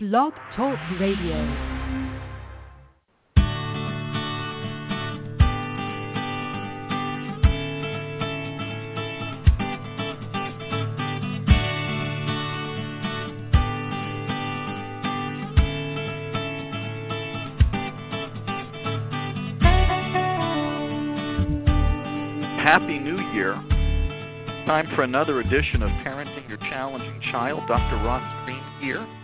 Blog Talk Radio. Happy New Year. Time for another edition of Parenting Your Challenging Child. Dr. Ross Greene here.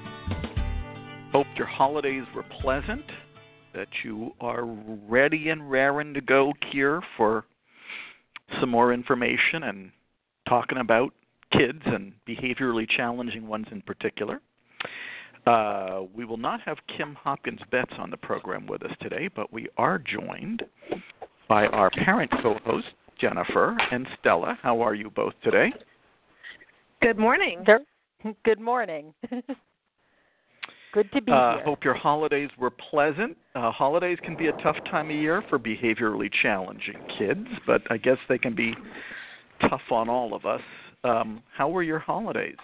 Hope your holidays were pleasant, that you are ready and raring to go here for some more information and talking about kids and behaviorally challenging ones in particular. Uh, we will not have Kim Hopkins Betts on the program with us today, but we are joined by our parent co host, Jennifer and Stella. How are you both today? Good morning. Good morning. Good to be uh, here. Hope your holidays were pleasant. Uh, holidays can be a tough time of year for behaviorally challenging kids, but I guess they can be tough on all of us. Um, how were your holidays?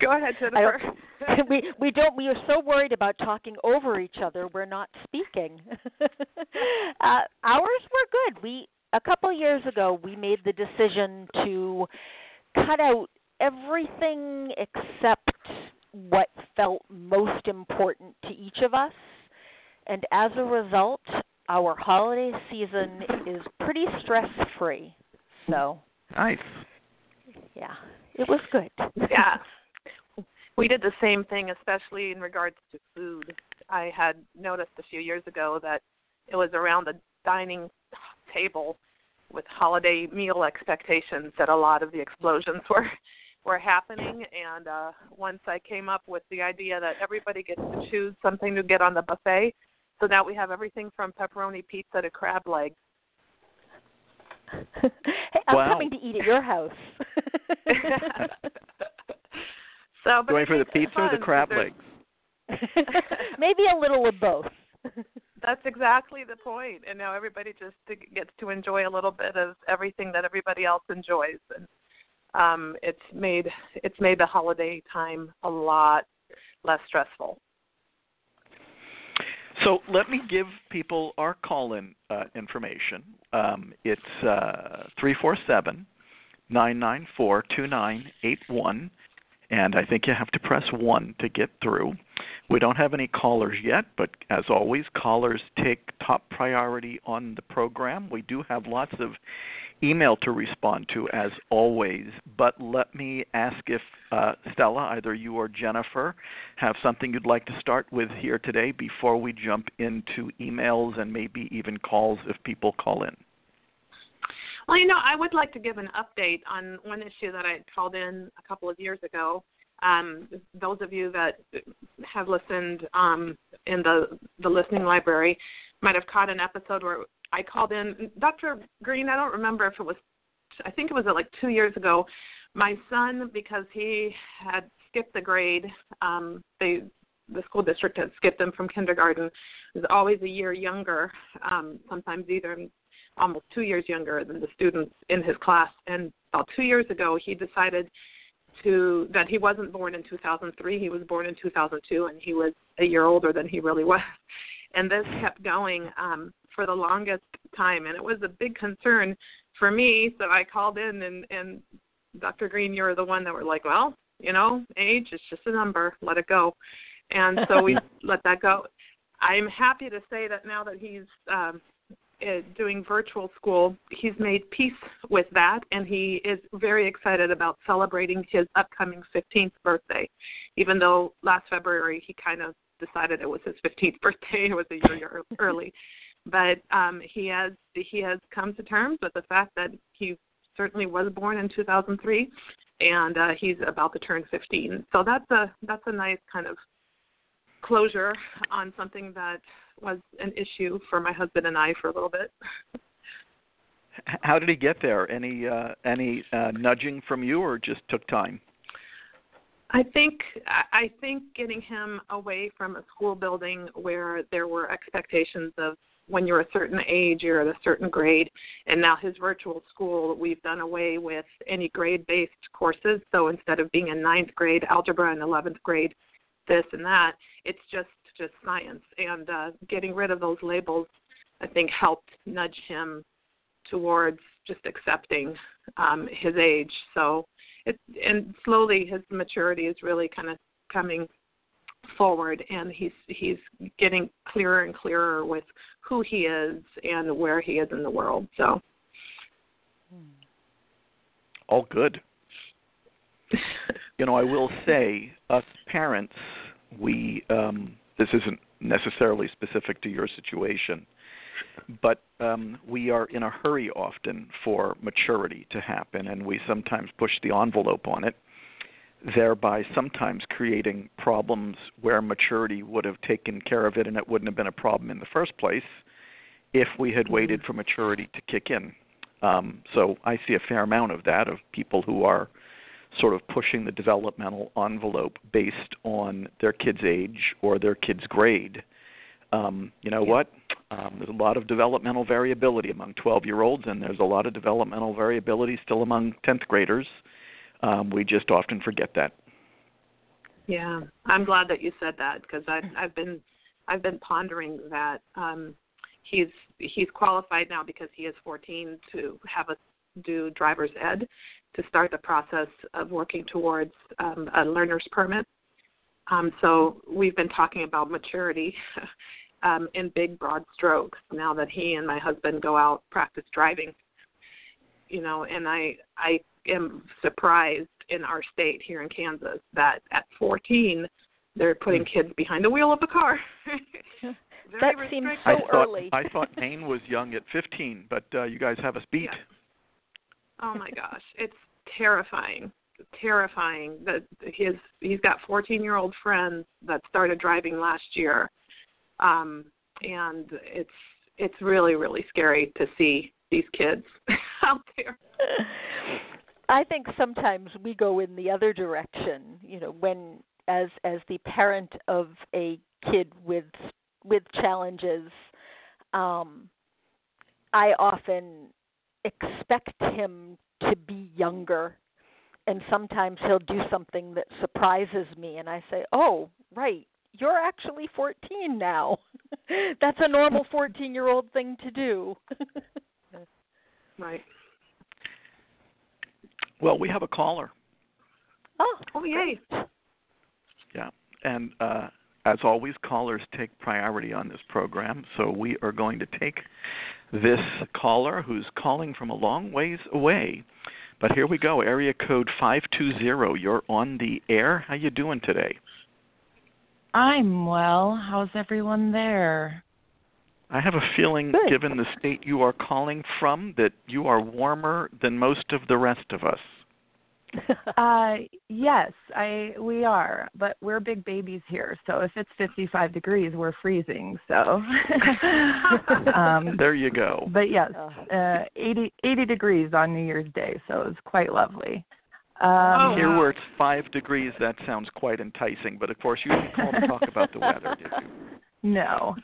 Go ahead, Jennifer. we we don't we are so worried about talking over each other we're not speaking. uh, ours were good. We a couple years ago we made the decision to cut out everything except what felt most important to each of us. And as a result, our holiday season is pretty stress free. So, Nice. yeah, it was good. yeah. We did the same thing, especially in regards to food. I had noticed a few years ago that it was around the dining table with holiday meal expectations that a lot of the explosions were were happening and uh once I came up with the idea that everybody gets to choose something to get on the buffet, so now we have everything from pepperoni pizza to crab legs. hey, I'm Wow. coming to eat at your house. so but Going for the think it's pizza or the crab legs? Maybe a little of both. That's exactly the point. And now everybody just gets to enjoy a little bit of everything that everybody else enjoys. And um it's made it's made the holiday time a lot less stressful. So let me give people our call-in uh, information. Um, it's three four seven nine nine four two nine eight one, and I think you have to press one to get through. We don't have any callers yet, but as always, callers take top priority on the program. We do have lots of email to respond to, as always. But let me ask if uh, Stella, either you or Jennifer, have something you'd like to start with here today before we jump into emails and maybe even calls if people call in. Well, you know, I would like to give an update on one issue that I called in a couple of years ago. Um, those of you that have listened um, in the the listening library might have caught an episode where I called in Dr. Greene. I don't remember if it was, I think it was like two years ago. My son, because he had skipped the grade, um, they the school district had skipped him from kindergarten. Was always a year younger, um, sometimes either almost two years younger than the students in his class. And about two years ago, he decided to that he wasn't born in 2003. He was born in 2002, and he was a year older than he really was. And this kept going um, for the longest time, and it was a big concern for me. So I called in, and and Dr. Greene, you were the one that were like, well, you know, age is just a number. Let it go. And so we let that go. I'm happy to say that now that he's um, uh, doing virtual school, he's made peace with that, and he is very excited about celebrating his upcoming 15th birthday. Even though last February he kind of decided it was his 15th birthday, it was a year early. But um, he has he has come to terms with the fact that he certainly was born in 2003, and uh, he's about to turn 15. So that's a that's a nice kind of closure on something that was an issue for my husband and I for a little bit. How did he get there? Any uh, any uh, nudging from you, or just took time? I think I I think getting him away from a school building where there were expectations of when you're a certain age, you're at a certain grade. And now his virtual school, we've done away with any grade-based courses. So instead of being in ninth grade algebra and 11th grade this and that, it's just just science. And uh, getting rid of those labels, I think, helped nudge him towards just accepting um, his age. So it and slowly his maturity is really kind of coming forward and he's he's getting clearer and clearer with who he is and where he is in the world so. All good. You know i will say us parents we um this isn't necessarily specific to your situation but um, we are in a hurry often for maturity to happen, and we sometimes push the envelope on it thereby sometimes creating problems where maturity would have taken care of it and it wouldn't have been a problem in the first place if we had waited for maturity to kick in. Um, so I see a fair amount of that of people who are sort of pushing the developmental envelope based on their kid's age or their kid's grade. Um, you know yeah. what? Um, there's a lot of developmental variability among 12 year olds, and there's a lot of developmental variability still among 10th graders. Um, we just often forget that. Yeah, I'm glad that you said that because I've I've been I've been pondering that. Um, he's he's qualified now because he is 14 to have us do driver's ed to start the process of working towards um, a learner's permit. Um, so we've been talking about maturity um, in big broad strokes now that he and my husband go out practice driving. You know, and I I am surprised in our state here in Kansas that at 14 they're putting hmm. kids behind the wheel of a car. that seems so I thought, early. I thought Maine was young at 15, but uh, you guys have us beat. Yeah. Oh my gosh, it's terrifying, terrifying that his he's got 14 year old friends that started driving last year, um, and it's it's really really scary to see these kids out there. I think sometimes we go in the other direction. You know, when as as the parent of a kid with with challenges, um, I often expect him to be younger, and sometimes he'll do something that surprises me, and I say, "Oh, right, you're actually 14 now. That's a normal 14 year old thing to do." right. Well, we have a caller. Oh, oh yay. Yeah. And uh, as always, callers take priority on this program. So we are going to take this caller who's calling from a long ways away. But here we go. Area code 520. You're on the air. How you doing today? I'm well. How's everyone there? I have a feeling, Good. given the state you are calling from, that you are warmer than most of the rest of us. uh yes, I we are, but we're big babies here. So if it's 55 degrees, we're freezing. So um there you go. But yes, uh 80 80 degrees on New Year's Day, so it was quite lovely. Um, oh, Here where it's 5 degrees, that sounds quite enticing, but of course you didn't call to talk about the weather, did you? No.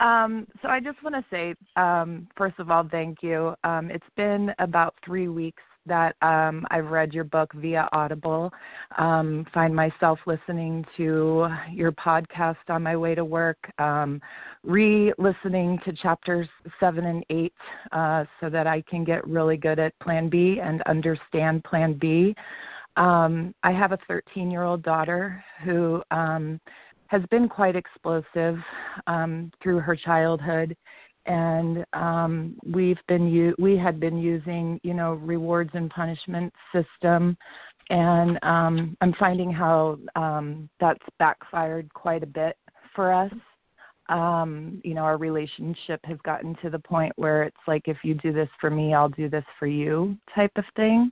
Um, so I just want to say, um, first of all, thank you. Um, it's been about three weeks that um, I've read your book via Audible. Um, find myself listening to your podcast on my way to work, um, re listening to chapters seven and eight uh, so that I can get really good at Plan B and understand Plan B. Um, I have a 13 year old daughter who um, has been quite explosive um, through her childhood, and um, we've been u- we had been using you know rewards and punishment system, and um, I'm finding how um, that's backfired quite a bit for us. Um, you know, our relationship has gotten to the point where it's like, if you do this for me, I'll do this for you, type of thing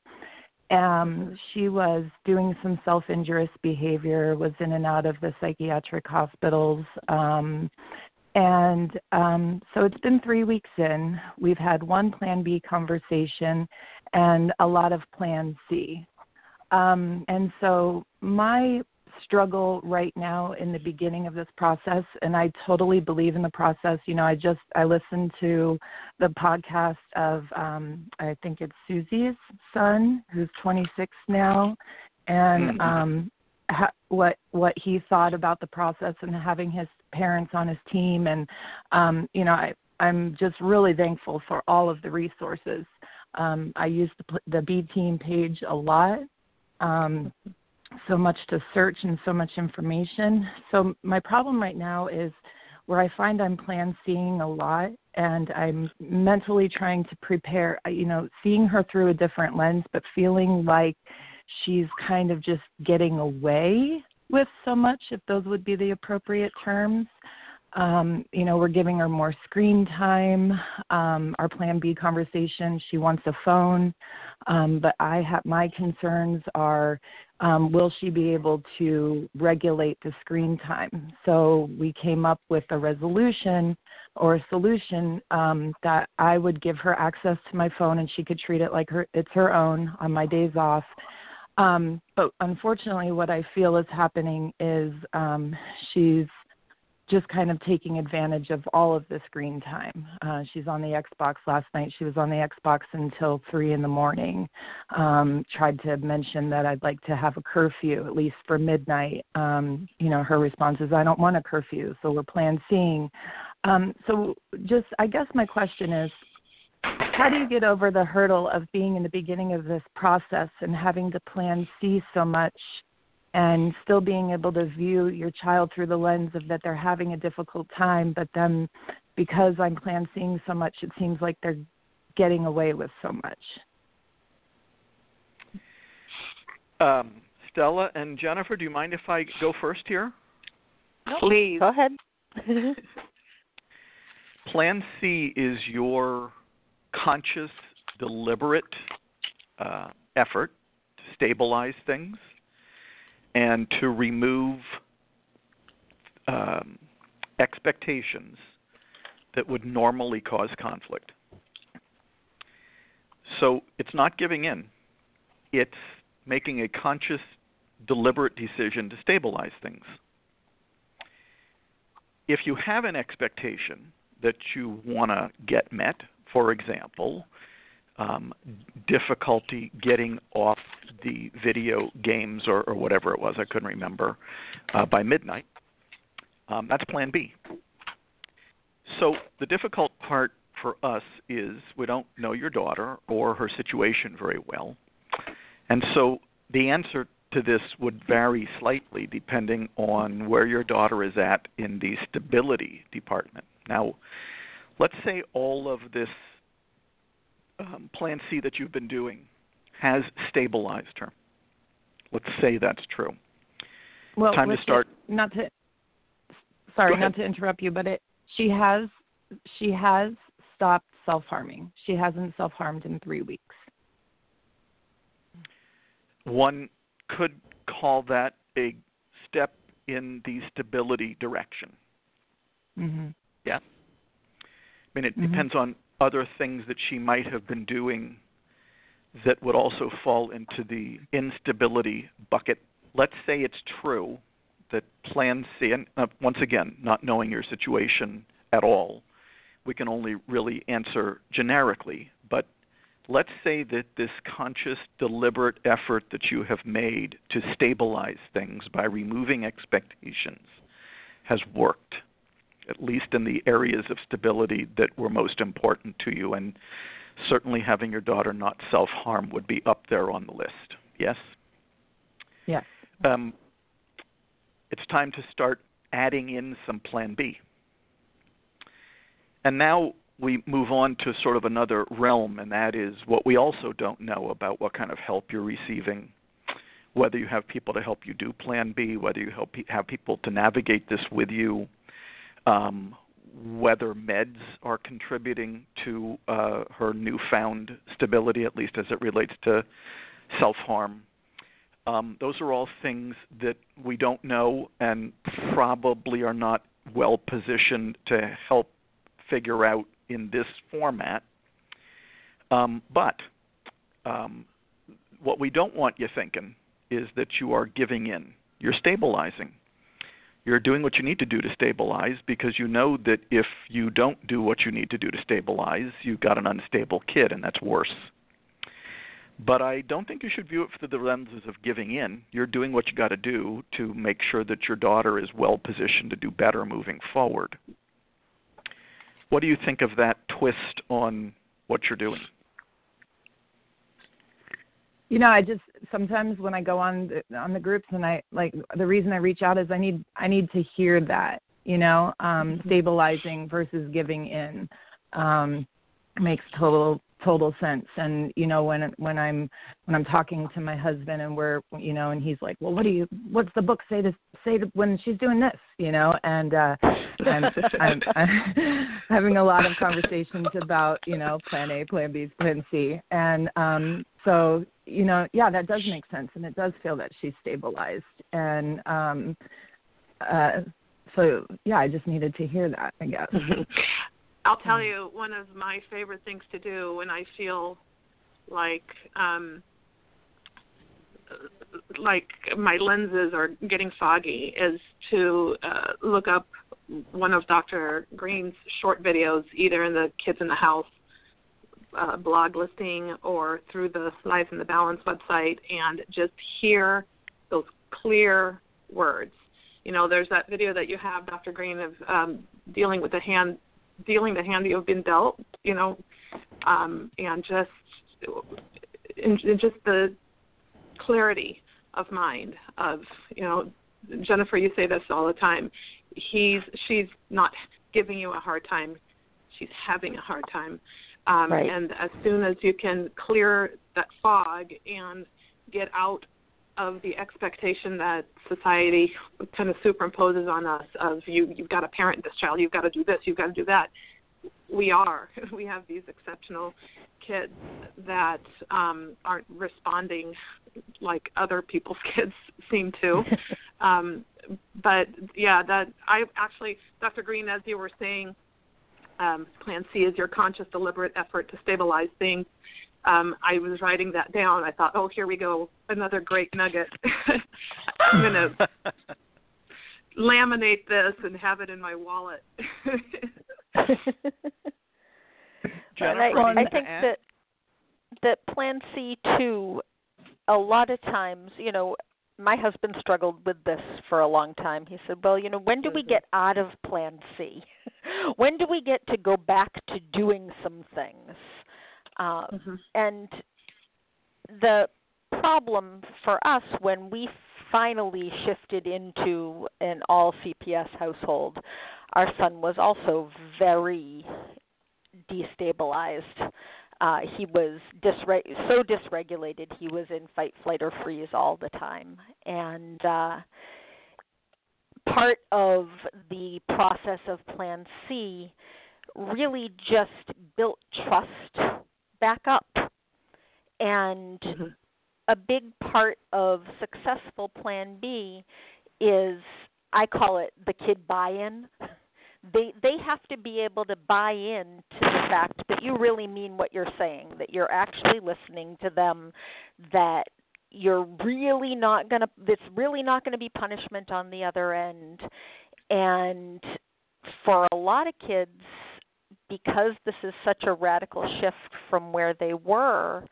um, she was doing some self injurious behavior, was in and out of the psychiatric hospitals. Um, and um, so it's been three weeks in. We've had one Plan B conversation and a lot of Plan C. Um, and so my struggle right now in the beginning of this process and I totally believe in the process. You know, I just I listened to the podcast of um I think it's Susie's son who's 26 now and Mhm. um ha- what what he thought about the process and having his parents on his team and um you know I I'm just really thankful for all of the resources. Um I use the the B team page a lot. Um so much to search and so much information. So my problem right now is where I find I'm plan seeing a lot and I'm mentally trying to prepare, you know, seeing her through a different lens, but feeling like she's kind of just getting away with so much, if those would be the appropriate terms. Um, you know, we're giving her more screen time. Um, our Plan B conversation, she wants a phone, um, but I have my concerns are um, will she be able to regulate the screen time? So we came up with a resolution or a solution um, that I would give her access to my phone and she could treat it like her it's her own on my days off. Um, but unfortunately, what I feel is happening is um, she's just kind of taking advantage of all of the screen time. Uh, she's on the Xbox last night. She was on the Xbox until three in the morning. Um, tried to mention that I'd like to have a curfew at least for midnight. Um, you know, her response is, "I don't want a curfew." So we're plan seeing. Um, so just, I guess my question is, how do you get over the hurdle of being in the beginning of this process and having to plan C so much and still being able to view your child through the lens of that they're having a difficult time, but then because I'm plan seeing so much, it seems like they're getting away with so much. Um, Stella and Jennifer, do you mind if I go first here? Please. Go ahead. Plan C is your conscious, deliberate uh, effort to stabilize things and to remove um, expectations that would normally cause conflict. So it's not giving in, it's making a conscious, deliberate decision to stabilize things. If you have an expectation that you want to get met, for example, um, difficulty getting off the video games or, or whatever it was, I couldn't remember, uh, by midnight, um, that's plan B. So the difficult part for us is we don't know your daughter or her situation very well. And so the answer to this would vary slightly depending on where your daughter is at in the stability department. Now, let's say all of this um, Plan C that you've been doing has stabilized her. Let's say that's true. Well, Time to it- start. not to sorry, not to interrupt you, but it she has she has stopped self harming. She hasn't self harmed in three weeks. One could call that a step in the stability direction. Mhm. I mean, it Mhm. depends on other things that she might have been doing that would also fall into the instability bucket. Let's say it's true that Plan C, and uh, once again, not knowing your situation at all, we can only really answer generically. But let's say that this conscious, deliberate effort that you have made to stabilize things by removing expectations has worked at least in the areas of stability that were most important to you. And certainly having your daughter not self harm would be up there on the list. Yes? Yes. Um, it's time to start adding in some plan B. And now we move on to sort of another realm, and that is what we also don't know about what kind of help you're receiving, whether you have people to help you do plan B, whether you help have people to navigate this with you, um, whether meds are contributing to uh, her newfound stability, at least as it relates to self harm. Um, those are all things that we don't know and probably are not well positioned to help figure out in this format. Um, but um, what we don't want you thinking is that you are giving in you're stabilizing. You're doing what you need to do to stabilize because you know that if you don't do what you need to do to stabilize, you've got an unstable kid, and that's worse. But I don't think you should view it through the lenses of giving in. You're doing what you got to do to make sure that your daughter is well positioned to do better moving forward. What do you think of that twist on what you're doing? You know, I just sometimes when I go on the, on the groups and I like the reason I reach out is I need I need to hear that, you know, um mm-hmm. stabilizing versus giving in. Um makes total total sense. And you know when when i'm when i'm talking to my husband and we're you know and he's like well what do you what's the book say to say to, when she's doing this? You know? And uh I'm, I'm i'm having a lot of conversations about you know plan a plan b plan c. And um so you know yeah that does make sense and it does feel that she's stabilized. And um uh so yeah i just needed to hear that i guess I'll tell you one of my favorite things to do when I feel like um like my lenses are getting foggy is to uh, look up one of Dr. Greene's short videos either in the Kids in the House uh, blog listing or through the Lives in the Balance website and just hear those clear words. You know, there's that video that you have, Dr. Greene, of um, dealing with the hand dealing the hand you've been dealt, you know, um, and just and, just the clarity of mind of you know Jennifer, you say this all the time. He's she's not giving you a hard time; she's having a hard time. Um, right. And as soon as you can clear that fog and get out of the expectation that society kind of superimposes on us of you you've got to parent this child you've got to do this you've got to do that. We are. We have these exceptional kids that um aren't responding like other people's kids seem to. Um but yeah that i actually dr greene as you were saying um, plan c is your conscious deliberate effort to stabilize things um, I was writing that down. I thought, oh, here we go, another great nugget. I'm gonna laminate this and have it in my wallet. Jennifer, I, I think that that Plan C too. A lot of times, you know, my husband struggled with this for a long time. He said, "Well, you know, when do we mm-hmm. get out of Plan C? when do we get to go back to doing some things?" Uh, mm-hmm. And the problem for us when we finally shifted into an all CPS household, our son was also very destabilized. Uh, he was disre- so dysregulated. He was in fight, flight, or freeze all the time, and uh, part of the process of Plan C really just built trust back up. And mm-hmm. a big part of successful Plan B is I call it the kid buy-in. They they have to be able to buy in to the fact that you really mean what you're saying, that you're actually listening to them, that you're really not going to it's really not going to be punishment on the other end. And for a lot of kids, because this is such a radical shift from where they were,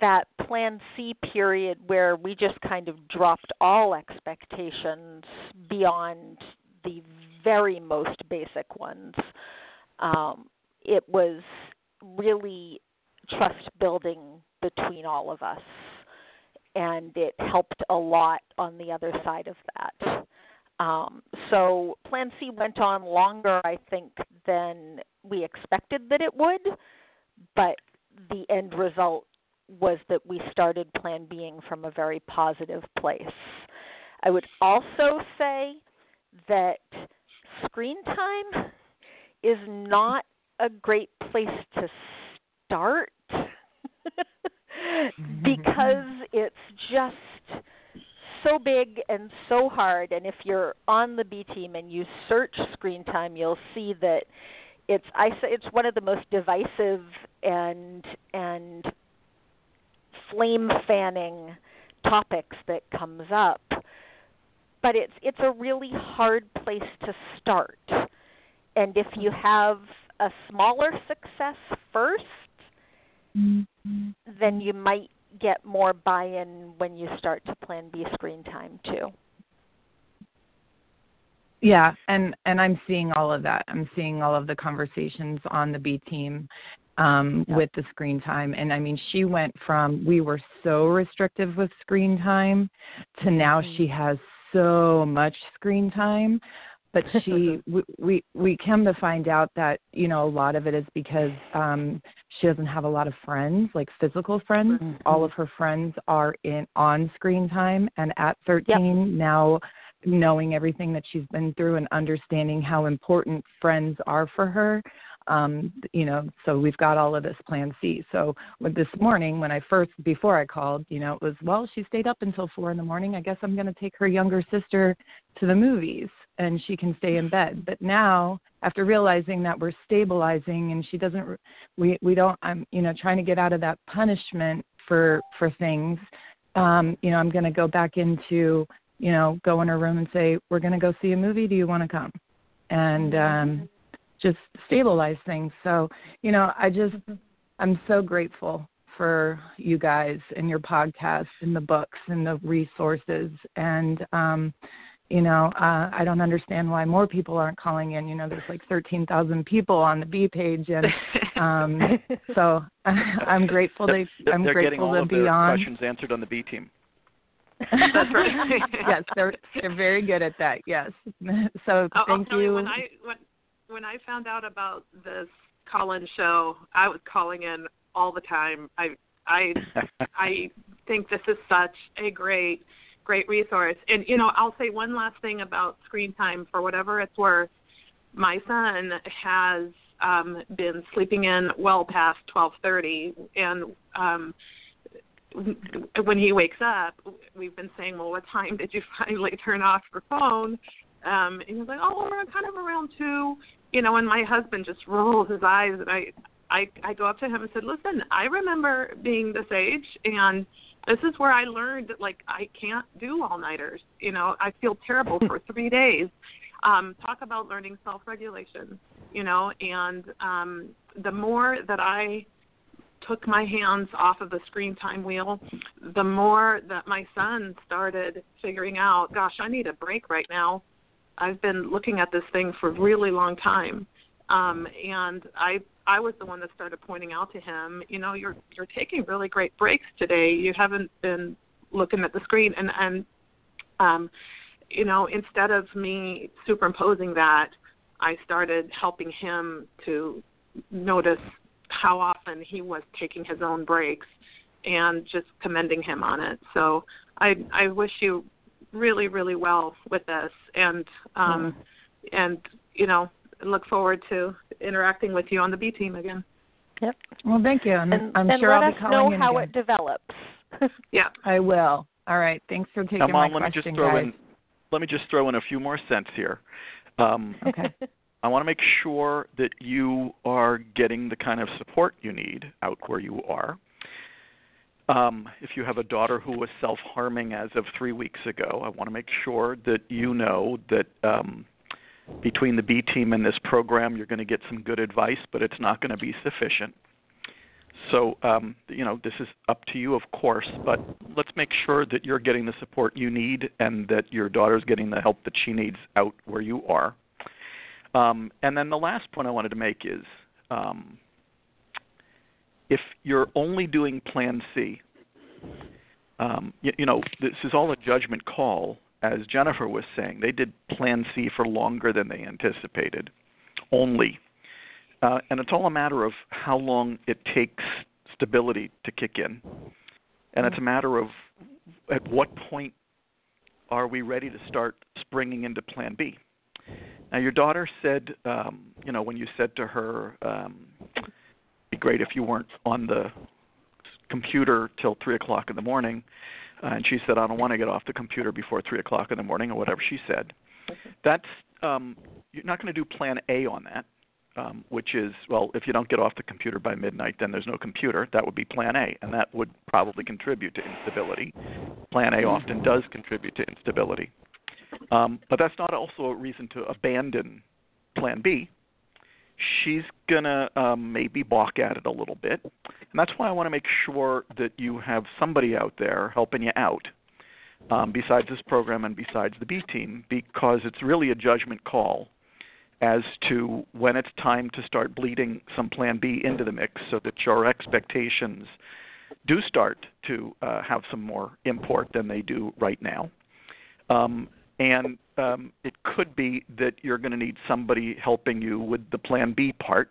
that plan C period where we just kind of dropped all expectations beyond the very most basic ones. Um, it was really trust building between all of us, and it helped a lot on the other side of that. Um, so Plan C went on longer, I think, than we expected that it would, but the end result was that we started Plan Being from a very positive place. I would also say that screen time is not a great place to start because it's just so big and so hard and if you're on the B team and you search screen time you'll see that it's I say it's one of the most divisive and and flame fanning topics that comes up but it's it's a really hard place to start. And if you have a smaller success 1st Mm-hmm. then you might get more buy-in when you start to plan B screen time too. Yeah, and and I'm seeing all of that. I'm seeing all of the conversations on the B team um, Yep. with the screen time. And I mean, she went from we were so restrictive with screen time to now Mhm. she has so much screen time. But she, we, we we come to find out that you know a lot of it is because um, she doesn't have a lot of friends, like physical friends. Mhm. All of her friends are in on screen time, and at 13 now knowing everything that she's been through and understanding how important friends are for her um you know so we've got all of this plan c so this morning when i first before i called you know it was well she stayed up until four in the morning i guess i'm going to take her younger sister to the movies and she can stay in bed but now after realizing that we're stabilizing and she doesn't we we don't i'm you know trying to get out of that punishment for for things um you know i'm going to go back into you know, go in her room and say, "We're going to go see a movie. Do you want to come?" And um, just stabilize things. So, you know, I just I'm so grateful for you guys and your podcast and the books and the resources and um you know uh i don't understand why more people aren't calling in you know there's like 13,000 people on the b page and um so i'm grateful they i'm They're getting grateful all to of be their on questions answered on the B team. That's right. yes, they're they're very good at that. Yes. So I'll, thank I'll tell you. you. when I when when I found out about this call-in show, I was calling in all the time. I I I think this is such a great great resource. And you know, I'll say one last thing about screen time for whatever it's worth. My son has um been sleeping in well past 12:30 and um when he wakes up, we've been saying, "Well, what time did you finally turn off your phone?" Um, and he's like, "Oh, we're kind of around two, you know." And my husband just rolls his eyes, and I, I, I go up to him and said, "Listen, I remember being this age, and this is where I learned that like I can't do all nighters. You know, I feel terrible for three days. Um, talk about learning self-regulation, you know, and um, the more that I took my hands off of the screen time wheel, the more that my son started figuring out, gosh, I need a break right now. I've been looking at this thing for a really long time. Um, and I I was the one that started pointing out to him, you know, you're you're taking really great breaks today. You haven't been looking at the screen and and um you know, instead of me superimposing that, I started helping him to notice how often he was taking his own breaks and just commending him on it. So I I wish you really really well with this and um and you know look forward to interacting with you on the B team again. Yep. well, thank you. And, And, I'm and sure let I'll us be calling know in how again. it develops. Yeah. I will. All right. Thanks for taking now, Mom, my let me question, just throw guys. in let me just throw in a few more cents here. Um, Okay. I want to make sure that you are getting the kind of support you need out where you are. Um, if you have a daughter who was self harming as of three weeks ago, I want to make sure that you know that um, between the B team and this program, you're going to get some good advice, but it's not going to be sufficient. So, um, you know, this is up to you, of course, but let's make sure that you're getting the support you need and that your daughter's getting the help that she needs out where you are. Um, and then the last point I wanted to make is um, if you're only doing Plan C, um, you, you know, this is all a judgment call. As Jennifer was saying, they did Plan C for longer than they anticipated, only. Uh, and it's all a matter of how long it takes stability to kick in. And it's a matter of at what point are we ready to start springing into Plan B. Now, your daughter said, um, you know, when you said to her, um, "It'd be great if you weren't on the computer till three o'clock in the morning," uh, and she said, "I don't want to get off the computer before three o'clock in the morning," or whatever she said. That's um, you're not going to do Plan A on that, um, which is well, if you don't get off the computer by midnight, then there's no computer. That would be Plan A, and that would probably contribute to instability. Plan A often does contribute to instability. Um, but that's not also a reason to abandon Plan B. She's gonna um, maybe balk at it a little bit, and that's why I want to make sure that you have somebody out there helping you out, um, besides this program and besides the B team, because it's really a judgment call as to when it's time to start bleeding some Plan B into the mix, so that your expectations do start to uh, have some more import than they do right now. Um, and um, it could be that you're going to need somebody helping you with the Plan B part.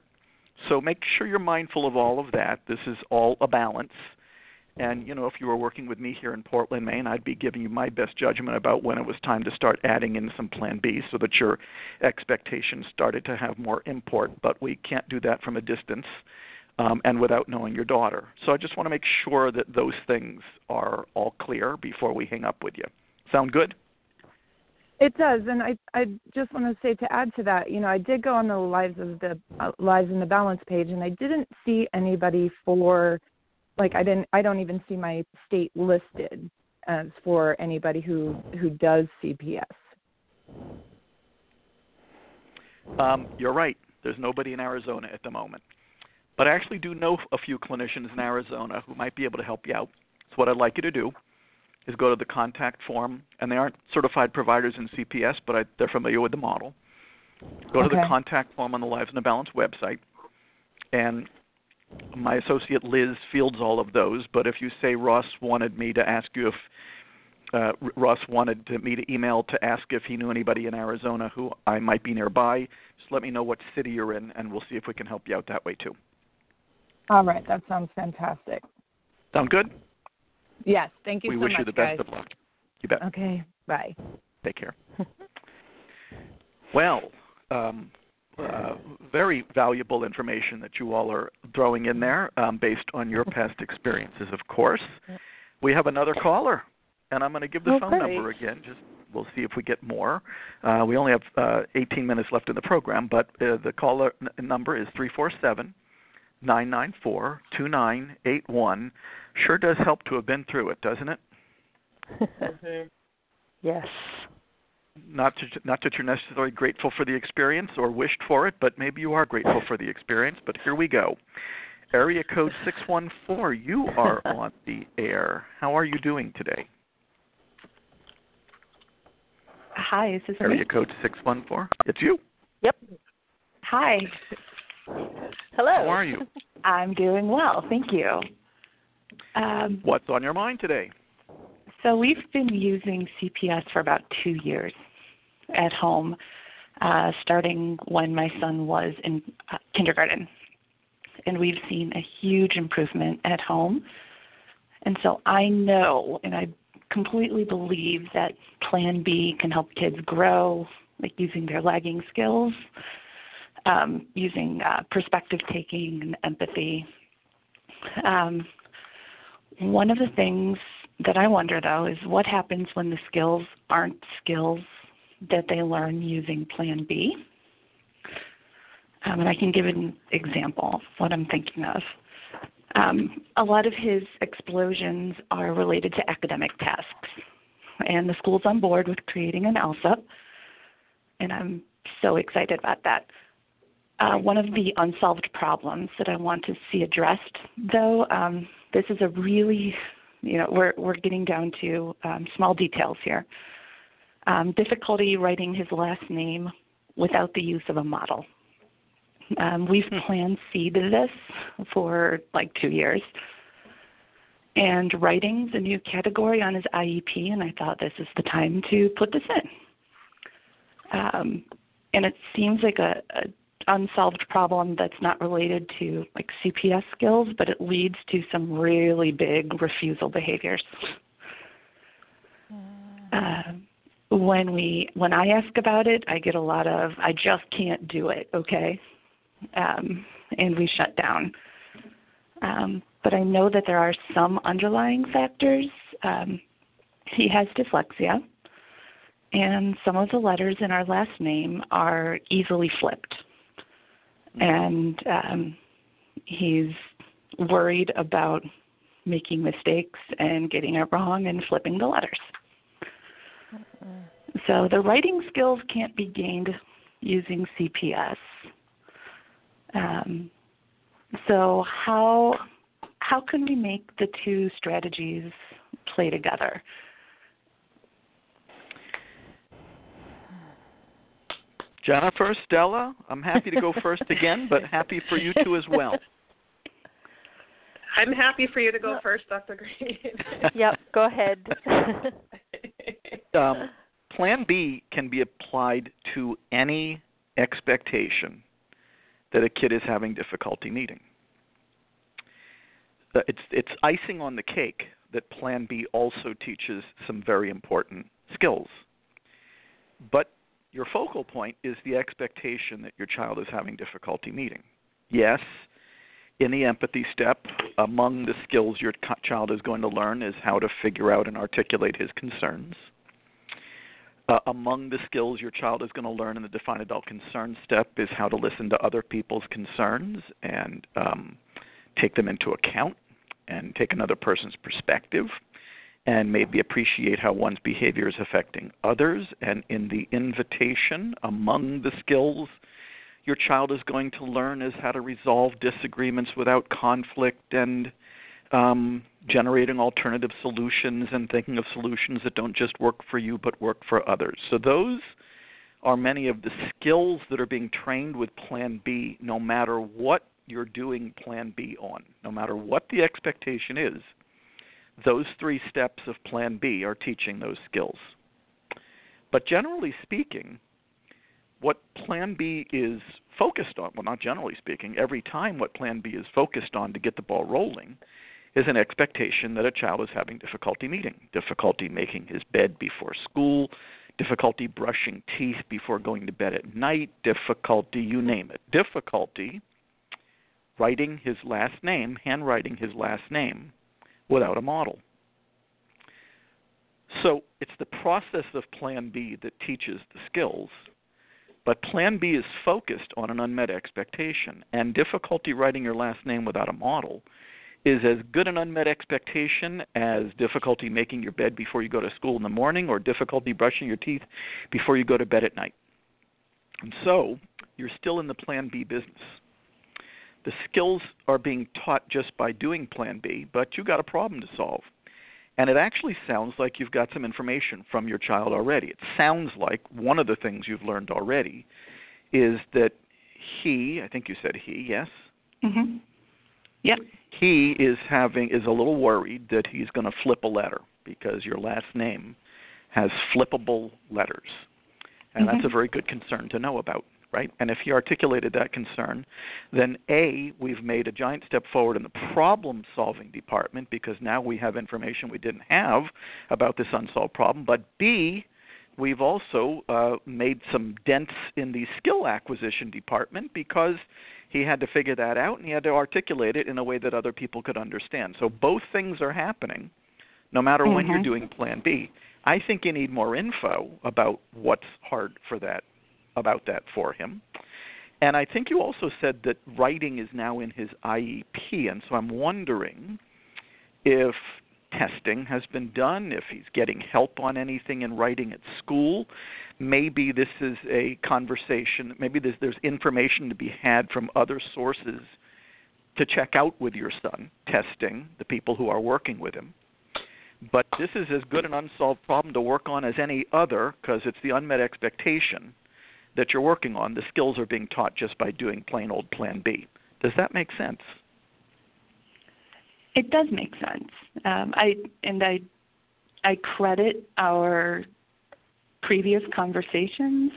So make sure you're mindful of all of that. This is all a balance. And you know, if you were working with me here in Portland, Maine, I'd be giving you my best judgment about when it was time to start adding in some Plan B, so that your expectations started to have more import. But we can't do that from a distance um, and without knowing your daughter. So I just want to make sure that those things are all clear before we hang up with you. Sound good? It does, and I I just want to say to add to that, you know, I did go on the lives of the uh, lives in the balance page, and I didn't see anybody for, like I didn't I don't even see my state listed as for anybody who who does CPS. Um, you're right. There's nobody in Arizona at the moment. But I actually do know a few clinicians in Arizona who might be able to help you out. So what I'd like you to do is go to the contact form, and they aren't certified providers in CPS, but I, they're familiar with the model. Go okay. to the contact form on the Lives in the Balance website, and my associate Liz fields all of those. But if you say Ross wanted me to ask you if uh, Ross wanted to, me to email to ask if he knew anybody in Arizona who I might be nearby, just let me know what city you're in, and we'll see if we can help you out that way too. All right, that sounds fantastic. Sound good? Yes, thank you we so wish much, you the best guys. of luck. You bet. Okay, bye. Take care. well, um, uh, very valuable information that you all are throwing in there um, based on your past experiences, of course. We have another caller, and I'm going to give the Oh, phone great. number again. Just we'll see if we get more. Uh, we only have uh, 18 minutes left in the program, but uh, the caller n- number is 347 994 2981. Sure does help to have been through it, doesn't it? yes. not to, not that you're necessarily grateful for the experience or wished for it, but maybe you are grateful for the experience. But here we go. Area code 614, you are on the air. How are you doing today? Hi, is this Area me? code 614. It's you. Yep. Hi, Hello. How are you? I'm doing well, thank you. Um, What's on your mind today? so we've been using CPS for about two years at home, uh, starting when my son was in uh, kindergarten, and we've seen a huge improvement at home. And so I know, and I completely believe that Plan B can help kids grow, like using their lagging skills, um, using uh, perspective taking and empathy. Um, one of the things that I wonder though is what happens when the skills aren't skills that they learn using Plan B. Um, and I can give an example of what I'm thinking of. Um, a lot of his explosions are related to academic tasks, and the school's on board with creating an ALSUP, and I'm so excited about that. Uh, one of the unsolved problems that I want to see addressed, though, um, this is a really, you know, we're we're getting down to um, small details here. Um, difficulty writing his last name without the use of a model. Um, we've planned seeded this for like two years. And writing's a new category on his IEP, and I thought this is the time to put this in. Um, and it seems like a, a unsolved problem that's not related to like CPS skills, but it leads to some really big refusal behaviors. Uh, when we when I ask about it, I get a lot of I just can't do it. Okay, um, and we shut down. Um, but I know that there are some underlying factors. Um, he has dyslexia, and some of the letters in our last name are easily flipped. And um, he's worried about making mistakes and getting it wrong and flipping the letters. So the writing skills can't be gained using CPS. Um, so how how can we make the two strategies play together? Jennifer, Stella, I'm happy to go first again, but happy for you two as well. I'm happy for you to go first, Dr. Greene. yep, go ahead. um, plan B can be applied to any expectation that a kid is having difficulty meeting. Uh, it's it's icing on the cake that Plan B also teaches some very important skills. But your focal point is the expectation that your child is having difficulty meeting. Yes, in the empathy step, among the skills your child is going to learn is how to figure out and articulate his concerns. Uh, among the skills your child is going to learn in the define adult concern step is how to listen to other people's concerns and um, take them into account and take another person's perspective and maybe appreciate how one's behavior is affecting others. And in the invitation, among the skills your child is going to learn is how to resolve disagreements without conflict and um, generating alternative solutions and thinking of solutions that don't just work for you but work for others. So those are many of the skills that are being trained with Plan B, no matter what you're doing Plan B on, no matter what the expectation is those three steps of Plan B are teaching those skills. But generally speaking, what Plan B is focused on, well, not generally speaking, every time what Plan B is focused on to get the ball rolling is an expectation that a child is having difficulty meeting, difficulty making his bed before school, difficulty brushing teeth before going to bed at night, difficulty, you name it, difficulty writing his last name, handwriting his last name without a model. So it's the process of Plan B that teaches the skills, but Plan B is focused on an unmet expectation, and difficulty writing your last name without a model is as good an unmet expectation as difficulty making your bed before you go to school in the morning or difficulty brushing your teeth before you go to bed at night. And so you're still in the Plan B business. The skills are being taught just by doing Plan B, but you've got a problem to solve. And it actually sounds like you've got some information from your child already. It sounds like one of the things you've learned already is that he, I think you said he, yes? Mhm. Yep. He is having is a little worried that he's going to flip a letter because your last name has flippable letters. And mm-hmm. that's a very good concern to know about right? And if he articulated that concern, then A, we've made a giant step forward in the problem solving department because now we have information we didn't have about this unsolved problem. But B, we've also uh, made some dents in the skill acquisition department because he had to figure that out and he had to articulate it in a way that other people could understand. So both things are happening no matter mm-hmm. when you're doing plan B. I think you need more info about what's hard for that about that for him. And I think you also said that writing is now in his IEP, and so I'm wondering if testing has been done, if he's getting help on anything in writing at school. Maybe this is a conversation, maybe there's, there's information to be had from other sources to check out with your son, testing the people who are working with him. But this is as good an unsolved problem to work on as any other because it's the unmet expectation that you're working on, the skills are being taught just by doing plain old Plan B. Does that make sense? It does make sense. Um, I and I I credit our previous conversations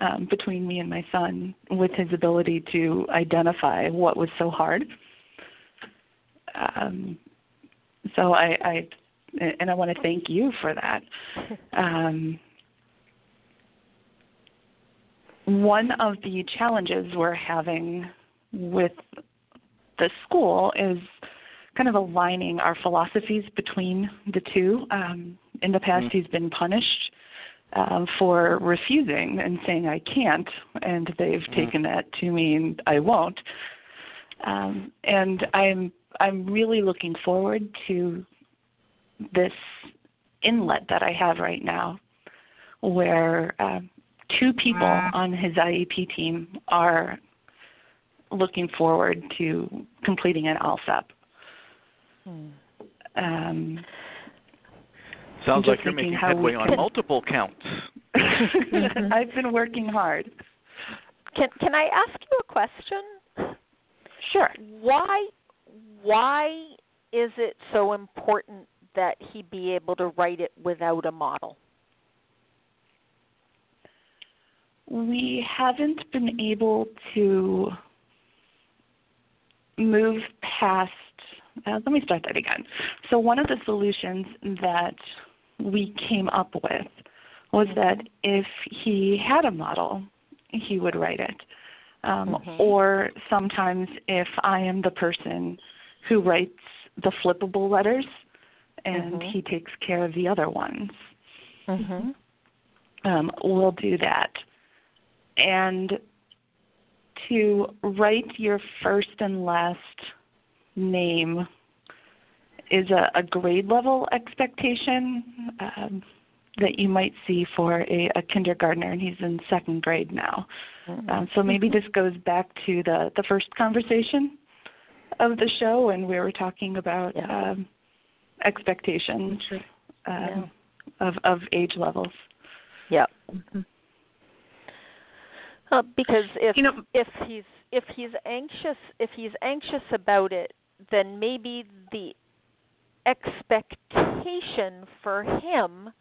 um, between me and my son with his ability to identify what was so hard. Um, so I, I and I want to thank you for that. Um, one of the challenges we're having with the school is kind of aligning our philosophies between the two. Um, in the past, mm-hmm. he's been punished um, for refusing and saying I can't, and they've mm-hmm. taken that to mean I won't. Um, and I'm I'm really looking forward to this inlet that I have right now where uh, two people on his IEP team are looking forward to completing an ALSUP. Hmm. Um, Sounds like you're making headway on multiple counts. I've been working hard. Can can I ask you a question? Sure. Why why is it so important that he be able to write it without a model? We haven't been able to move past. Uh, let me start that again. So, one of the solutions that we came up with was that if he had a model, he would write it. Um, Mhm. Or sometimes, if I am the person who writes the flippable letters and Mhm. he takes care of the other ones Mm-hmm. um, we'll do that. And to write your first and last name is a, a grade level expectation um, that you might see for a, a kindergartner, and he's in second grade now. Um, so maybe this goes back to the, the first conversation of the show, and we were talking about Yeah. um, expectations um, of, of age levels. Yep. Uh, because if You know- if he's if he's anxious if he's anxious about it, then maybe the expectation for him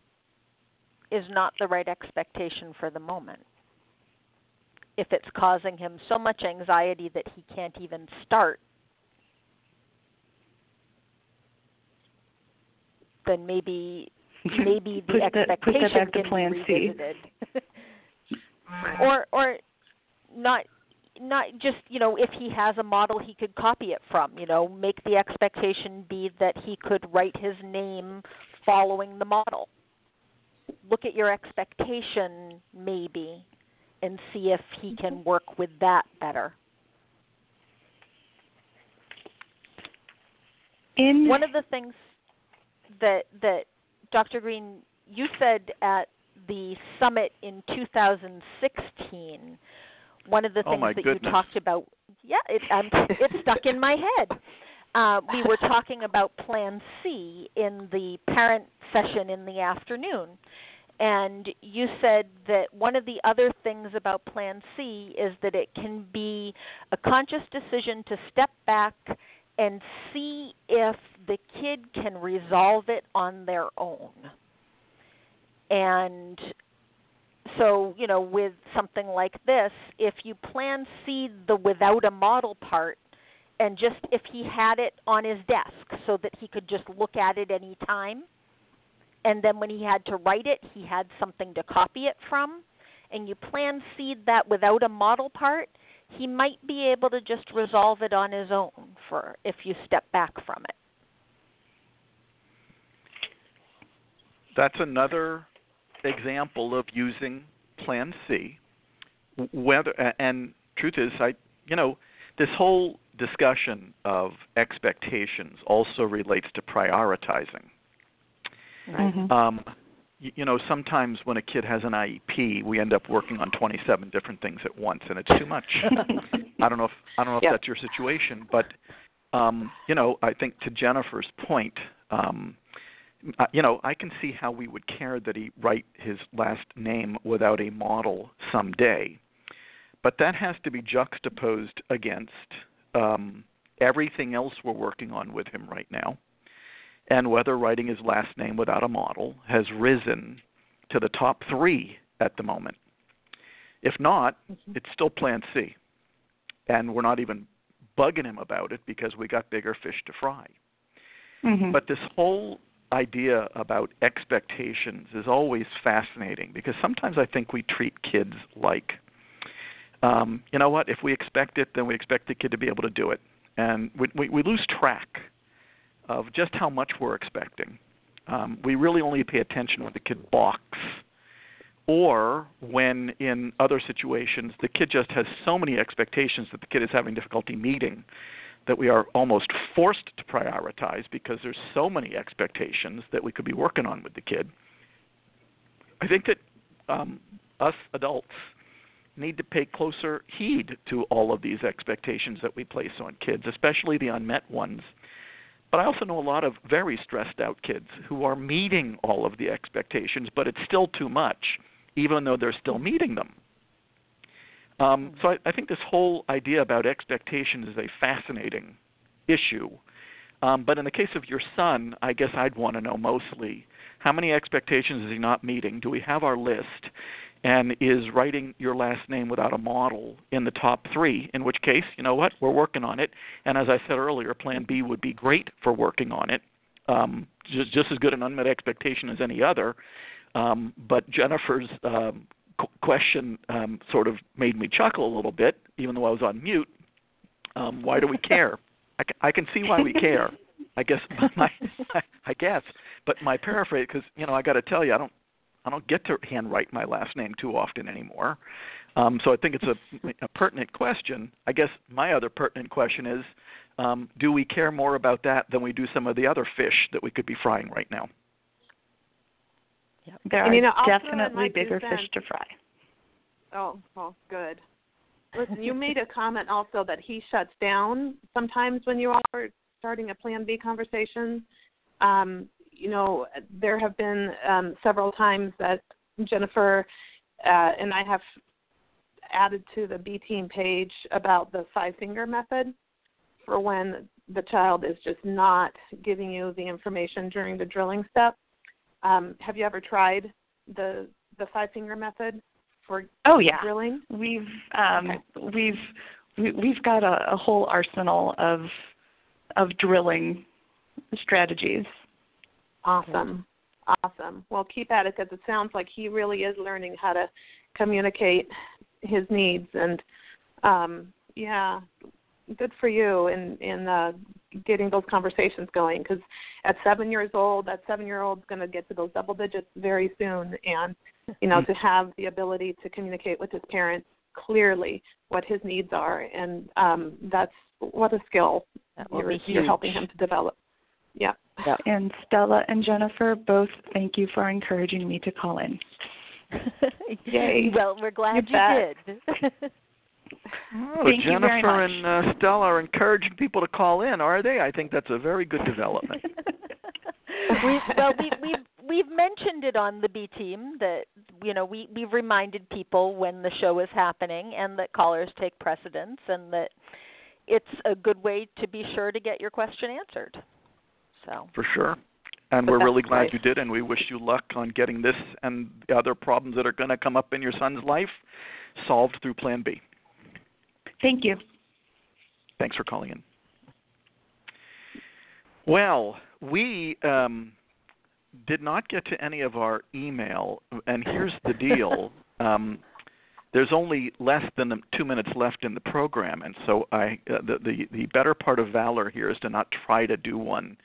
is not the right expectation for the moment. If it's causing him so much anxiety that he can't even start, then maybe maybe the that- that expectation to can plan be C. revisited. or or not not just you know if he has a model he could copy it from you know make the expectation be that he could write his name following the model look at your expectation maybe and see if he mm-hmm. can work with that better In one of the things that that Dr. Greene you said at the summit in 2016 one of the Oh, things my that goodness. you talked about yeah it um, it stuck in my head uh, we were talking about plan C in the parent session in the afternoon and you said that one of the other things about plan C is that it can be a conscious decision to step back and see if the kid can resolve it on their own. And so, you know, with something like this, if you plan seed the without a model part, and just if he had it on his desk so that he could just look at it any time, and then when he had to write it, he had something to copy it from, and you plan seed that without a model part, he might be able to just resolve it on his own for if you step back from it. That's another example of using Plan C. Whether and truth is, I you know this whole discussion of expectations also relates to prioritizing. Mhm. Um, you, you know, sometimes when a kid has an IEP, we end up working on 27 different things at once, and it's too much. I don't know if I don't know if Yeah. that's your situation, but um, you know, I think to Jennifer's point, um, uh, you know, I can see how we would care that he write his last name without a model someday, but that has to be juxtaposed against um, everything else we're working on with him right now, and whether writing his last name without a model has risen to the top three at the moment. If not, it's still Plan C, and we're not even bugging him about it because we got bigger fish to fry. Mhm. But this whole idea about expectations is always fascinating because sometimes I think we treat kids like, um, you know what? If we expect it, then we expect the kid to be able to do it, and we we, we lose track of just how much we're expecting. Um, we really only pay attention when the kid balks, or when in other situations the kid just has so many expectations that the kid is having difficulty meeting that we are almost forced to prioritize because there's so many expectations that we could be working on with the kid. I think that um, us adults need to pay closer heed to all of these expectations that we place on kids, especially the unmet ones. But I also know a lot of very stressed out kids who are meeting all of the expectations, but it's still too much, even though they're still meeting them. Um, so I, I think this whole idea about expectations is a fascinating issue. Um, but in the case of your son, I guess I'd want to know mostly how many expectations is he not meeting? Do we have our list? And is writing your last name without a model in the top three? In which case, you know what? We're working on it. And as I said earlier, Plan B would be great for working on it. Um, just, just as good an unmet expectation as any other. Um, but Jennifer's um, question um, sort of made me chuckle a little bit, even though I was on mute. Um, why do we care? I, can, can see why we care. I guess my, I guess, but my paraphrase because you know I got to tell you I don't I don't get to handwrite my last name too often anymore. Um, so I think it's a, a pertinent question. I guess my other pertinent question is, um, do we care more about that than we do some of the other fish that we could be frying right now? Yep. There and, are you know, definitely bigger fish to fry. Oh, well, good. Listen, you made a comment also that he shuts down sometimes when you are starting a Plan B conversation. Um, you know, there have been um, several times that Jennifer uh, and I have added to the B team page about the five finger method for when the child is just not giving you the information during the drilling step. Um, have you ever tried the the five finger method for oh yeah drilling? We've um, okay. we've we, we've got a, a whole arsenal of of drilling strategies. Awesome, awesome. Well, keep at it because it sounds like he really is learning how to communicate his needs and um yeah good for you in in uh, getting those conversations going because at seven years old that seven year old's going to get to those double digits very soon and you know to have the ability to communicate with his parents clearly what his needs are and um that's what a skill you're, you're helping him to develop. Yeah. Yeah. And stella and jennifer both thank you for encouraging me to call in. Yay. Well we're glad you, you did Oh, Thank Jennifer and uh, Stella are encouraging people to call in, are they? I think that's a very good development. we well we we've we've mentioned it on the B team that you know we we've reminded people when the show is happening and that callers take precedence and that it's a good way to be sure to get your question answered. So For sure. And But we're really glad you did, and we wish you luck on getting this and the other problems that are going to come up in your son's life solved through Plan B. thank you Thanks for calling in. Well, we um, did not get to any of our email, and here's the deal. um, there's only less than two minutes left in the program, and so I uh, the, the the better part of valor here is to not try to do one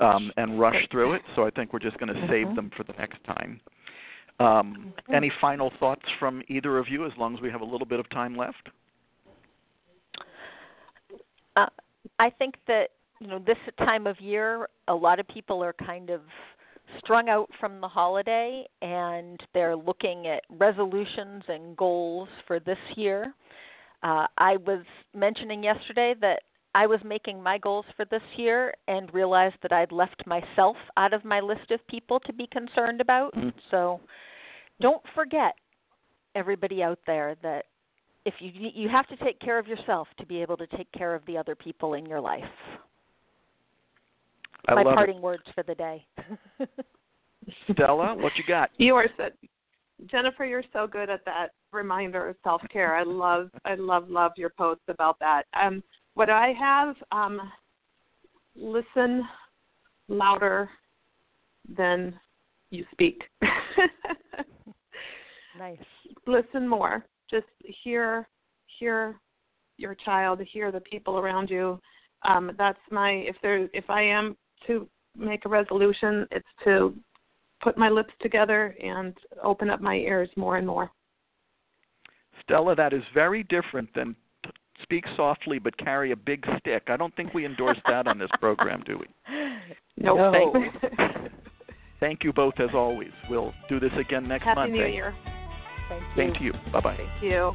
um, and rush through it. So I think we're just going to save Mhm. them for the next time. Um, any final thoughts from either of you, as long as we have a little bit of time left? Uh, I think that you know this time of year, a lot of people are kind of strung out from the holiday, and they're looking at resolutions and goals for this year. Uh, I was mentioning yesterday that I was making my goals for this year and realized that I'd left myself out of my list of people to be concerned about. Mm. So don't forget, everybody out there, that if you you have to take care of yourself to be able to take care of the other people in your life. I My love parting words for the day. Stella, what you got? You are so Jennifer, you're so good at that reminder of self care. I love I love love your posts about that. Um what I have, um listen louder than you speak. nice. listen more. Just hear hear your child, hear the people around you. Um, that's my if there if I am to make a resolution, it's to put my lips together and open up my ears more and more. Stella, that is very different than speak softly but carry a big stick. I don't think we endorse that on this program, do we? Nope. No. Thanks. Thank you both as always. We'll do this again next Happy Monday. New Year. Thank you. Same to you. Bye bye. Thank you.